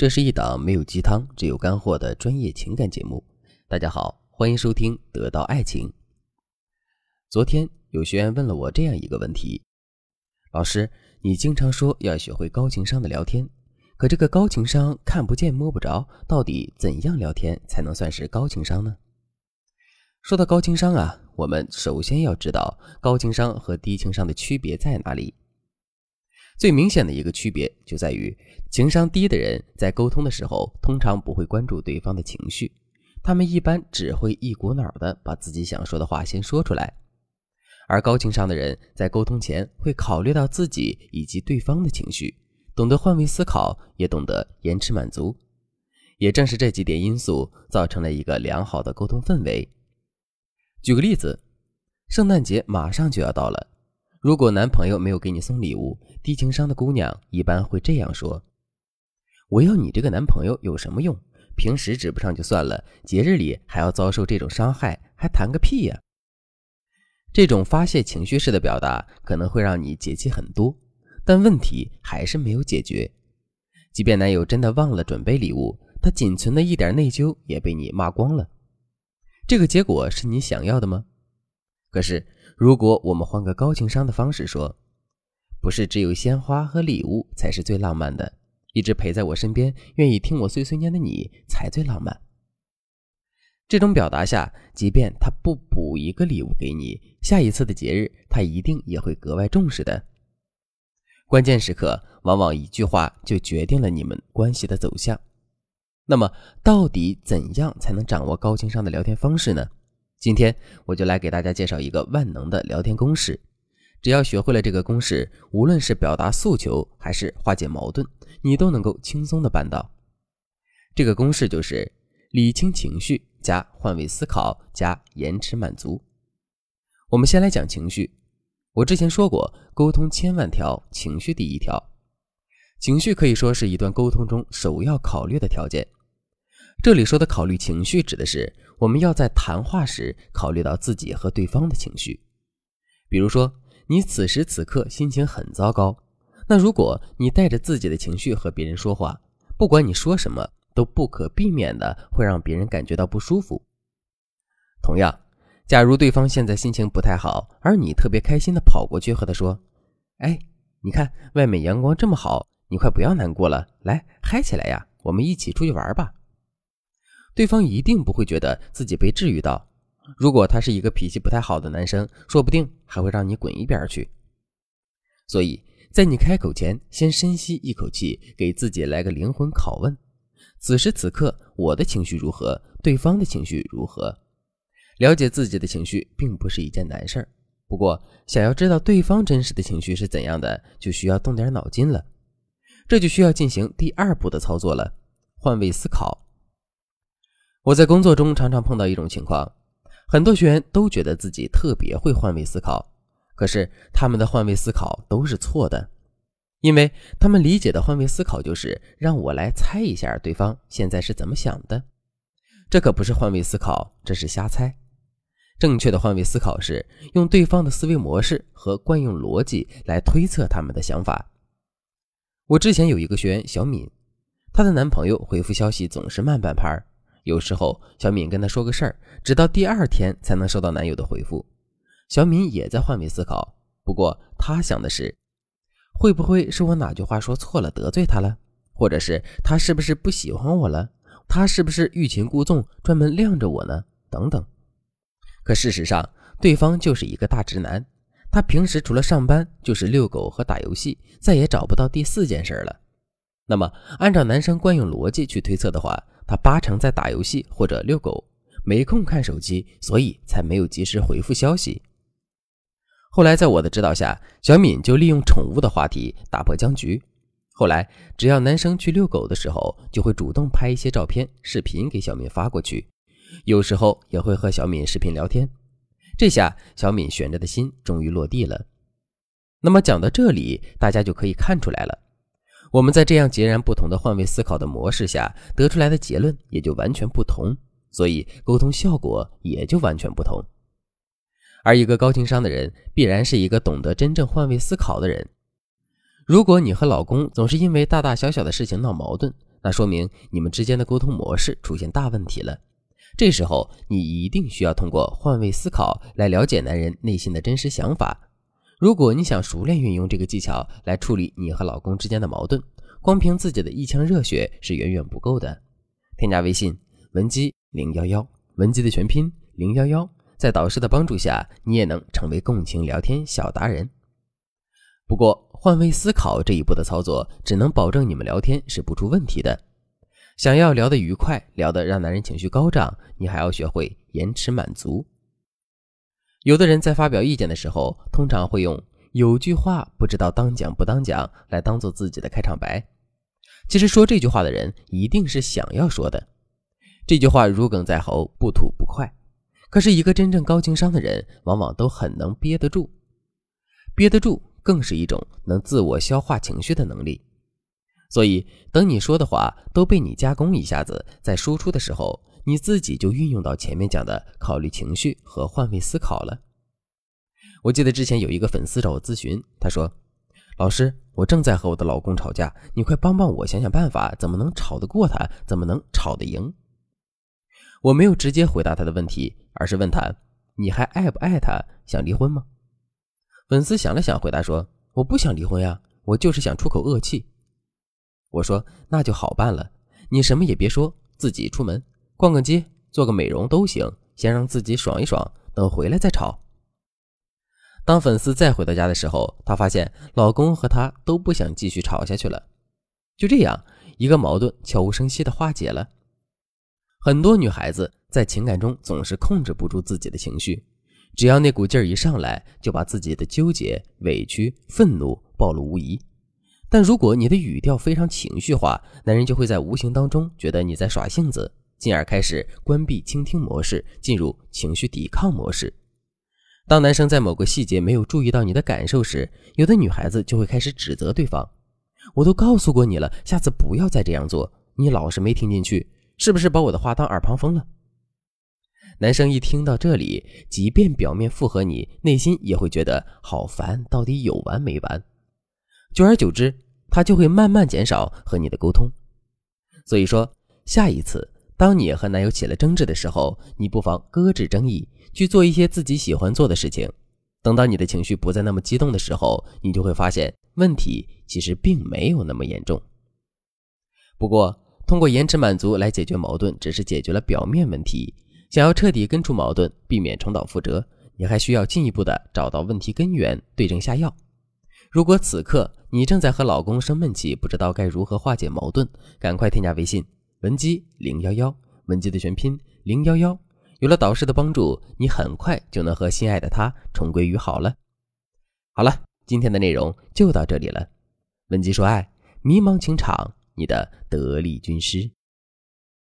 这是一档没有鸡汤、只有干货的专业情感节目。大家好，欢迎收听《得到爱情》。昨天有学员问了我这样一个问题：老师，你经常说要学会高情商的聊天，可这个高情商看不见摸不着，到底怎样聊天才能算是高情商呢？说到高情商啊，我们首先要知道高情商和低情商的区别在哪里。最明显的一个区别就在于，情商低的人在沟通的时候，通常不会关注对方的情绪，他们一般只会一股脑的把自己想说的话先说出来。而高情商的人在沟通前会考虑到自己以及对方的情绪，懂得换位思考，也懂得延迟满足。也正是这几点因素，造成了一个良好的沟通氛围。举个例子，圣诞节马上就要到了。如果男朋友没有给你送礼物，低情商的姑娘一般会这样说：“我要你这个男朋友有什么用？平时指不上就算了，节日里还要遭受这种伤害，还谈个屁呀！”这种发泄情绪式的表达可能会让你解气很多，但问题还是没有解决。即便男友真的忘了准备礼物，他仅存的一点内疚也被你骂光了。这个结果是你想要的吗？可是。如果我们换个高情商的方式说，不是只有鲜花和礼物才是最浪漫的，一直陪在我身边，愿意听我碎碎念的你才最浪漫。这种表达下，即便他不补一个礼物给你，下一次的节日他一定也会格外重视的。关键时刻，往往一句话就决定了你们关系的走向。那么，到底怎样才能掌握高情商的聊天方式呢？今天我就来给大家介绍一个万能的聊天公式，只要学会了这个公式，无论是表达诉求还是化解矛盾，你都能够轻松的办到。这个公式就是理清情绪加换位思考加延迟满足。我们先来讲情绪，我之前说过，沟通千万条，情绪第一条，情绪可以说是一段沟通中首要考虑的条件。这里说的考虑情绪，指的是我们要在谈话时考虑到自己和对方的情绪。比如说，你此时此刻心情很糟糕，那如果你带着自己的情绪和别人说话，不管你说什么，都不可避免的会让别人感觉到不舒服。同样，假如对方现在心情不太好，而你特别开心的跑过去和他说：“哎，你看外面阳光这么好，你快不要难过了，来嗨起来呀，我们一起出去玩吧。”对方一定不会觉得自己被治愈到。如果他是一个脾气不太好的男生，说不定还会让你滚一边去。所以在你开口前，先深吸一口气，给自己来个灵魂拷问：此时此刻，我的情绪如何？对方的情绪如何？了解自己的情绪并不是一件难事儿。不过，想要知道对方真实的情绪是怎样的，就需要动点脑筋了。这就需要进行第二步的操作了：换位思考。我在工作中常常碰到一种情况，很多学员都觉得自己特别会换位思考，可是他们的换位思考都是错的，因为他们理解的换位思考就是让我来猜一下对方现在是怎么想的，这可不是换位思考，这是瞎猜。正确的换位思考是用对方的思维模式和惯用逻辑来推测他们的想法。我之前有一个学员小敏，她的男朋友回复消息总是慢半拍儿。有时候，小敏跟他说个事儿，直到第二天才能收到男友的回复。小敏也在换位思考，不过她想的是，会不会是我哪句话说错了，得罪他了？或者是他是不是不喜欢我了？他是不是欲擒故纵，专门晾着我呢？等等。可事实上，对方就是一个大直男，他平时除了上班就是遛狗和打游戏，再也找不到第四件事了。那么，按照男生惯用逻辑去推测的话，他八成在打游戏或者遛狗，没空看手机，所以才没有及时回复消息。后来在我的指导下，小敏就利用宠物的话题打破僵局。后来只要男生去遛狗的时候，就会主动拍一些照片、视频给小敏发过去，有时候也会和小敏视频聊天。这下小敏悬着的心终于落地了。那么讲到这里，大家就可以看出来了。我们在这样截然不同的换位思考的模式下得出来的结论也就完全不同，所以沟通效果也就完全不同。而一个高情商的人，必然是一个懂得真正换位思考的人。如果你和老公总是因为大大小小的事情闹矛盾，那说明你们之间的沟通模式出现大问题了。这时候，你一定需要通过换位思考来了解男人内心的真实想法。如果你想熟练运用这个技巧来处理你和老公之间的矛盾，光凭自己的一腔热血是远远不够的。添加微信文姬零幺幺，文姬的全拼零幺幺，在导师的帮助下，你也能成为共情聊天小达人。不过，换位思考这一步的操作，只能保证你们聊天是不出问题的。想要聊得愉快，聊得让男人情绪高涨，你还要学会延迟满足。有的人在发表意见的时候，通常会用“有句话不知道当讲不当讲”来当做自己的开场白。其实说这句话的人一定是想要说的，这句话如鲠在喉，不吐不快。可是，一个真正高情商的人，往往都很能憋得住，憋得住更是一种能自我消化情绪的能力。所以，等你说的话都被你加工一下子，在输出的时候，你自己就运用到前面讲的考虑情绪和换位思考了。我记得之前有一个粉丝找我咨询，他说：“老师，我正在和我的老公吵架，你快帮帮我，想想办法，怎么能吵得过他？怎么能吵得赢？”我没有直接回答他的问题，而是问他：“你还爱不爱他？想离婚吗？”粉丝想了想，回答说：“我不想离婚呀，我就是想出口恶气。”我说那就好办了，你什么也别说，自己出门逛个街，做个美容都行，先让自己爽一爽，等回来再吵。当粉丝再回到家的时候，她发现老公和她都不想继续吵下去了。就这样，一个矛盾悄无声息的化解了。很多女孩子在情感中总是控制不住自己的情绪，只要那股劲儿一上来，就把自己的纠结、委屈、愤怒暴露无遗。但如果你的语调非常情绪化，男人就会在无形当中觉得你在耍性子，进而开始关闭倾听模式，进入情绪抵抗模式。当男生在某个细节没有注意到你的感受时，有的女孩子就会开始指责对方：“我都告诉过你了，下次不要再这样做，你老是没听进去，是不是把我的话当耳旁风了？”男生一听到这里，即便表面附和你，内心也会觉得好烦，到底有完没完？久而久之，他就会慢慢减少和你的沟通。所以说，下一次当你和男友起了争执的时候，你不妨搁置争议，去做一些自己喜欢做的事情。等到你的情绪不再那么激动的时候，你就会发现问题其实并没有那么严重。不过，通过延迟满足来解决矛盾，只是解决了表面问题。想要彻底根除矛盾，避免重蹈覆辙，你还需要进一步的找到问题根源，对症下药。如果此刻你正在和老公生闷气，不知道该如何化解矛盾，赶快添加微信文姬零幺幺，文姬的全拼零幺幺。有了导师的帮助，你很快就能和心爱的他重归于好了。好了，今天的内容就到这里了。文姬说爱，迷茫情场，你的得力军师。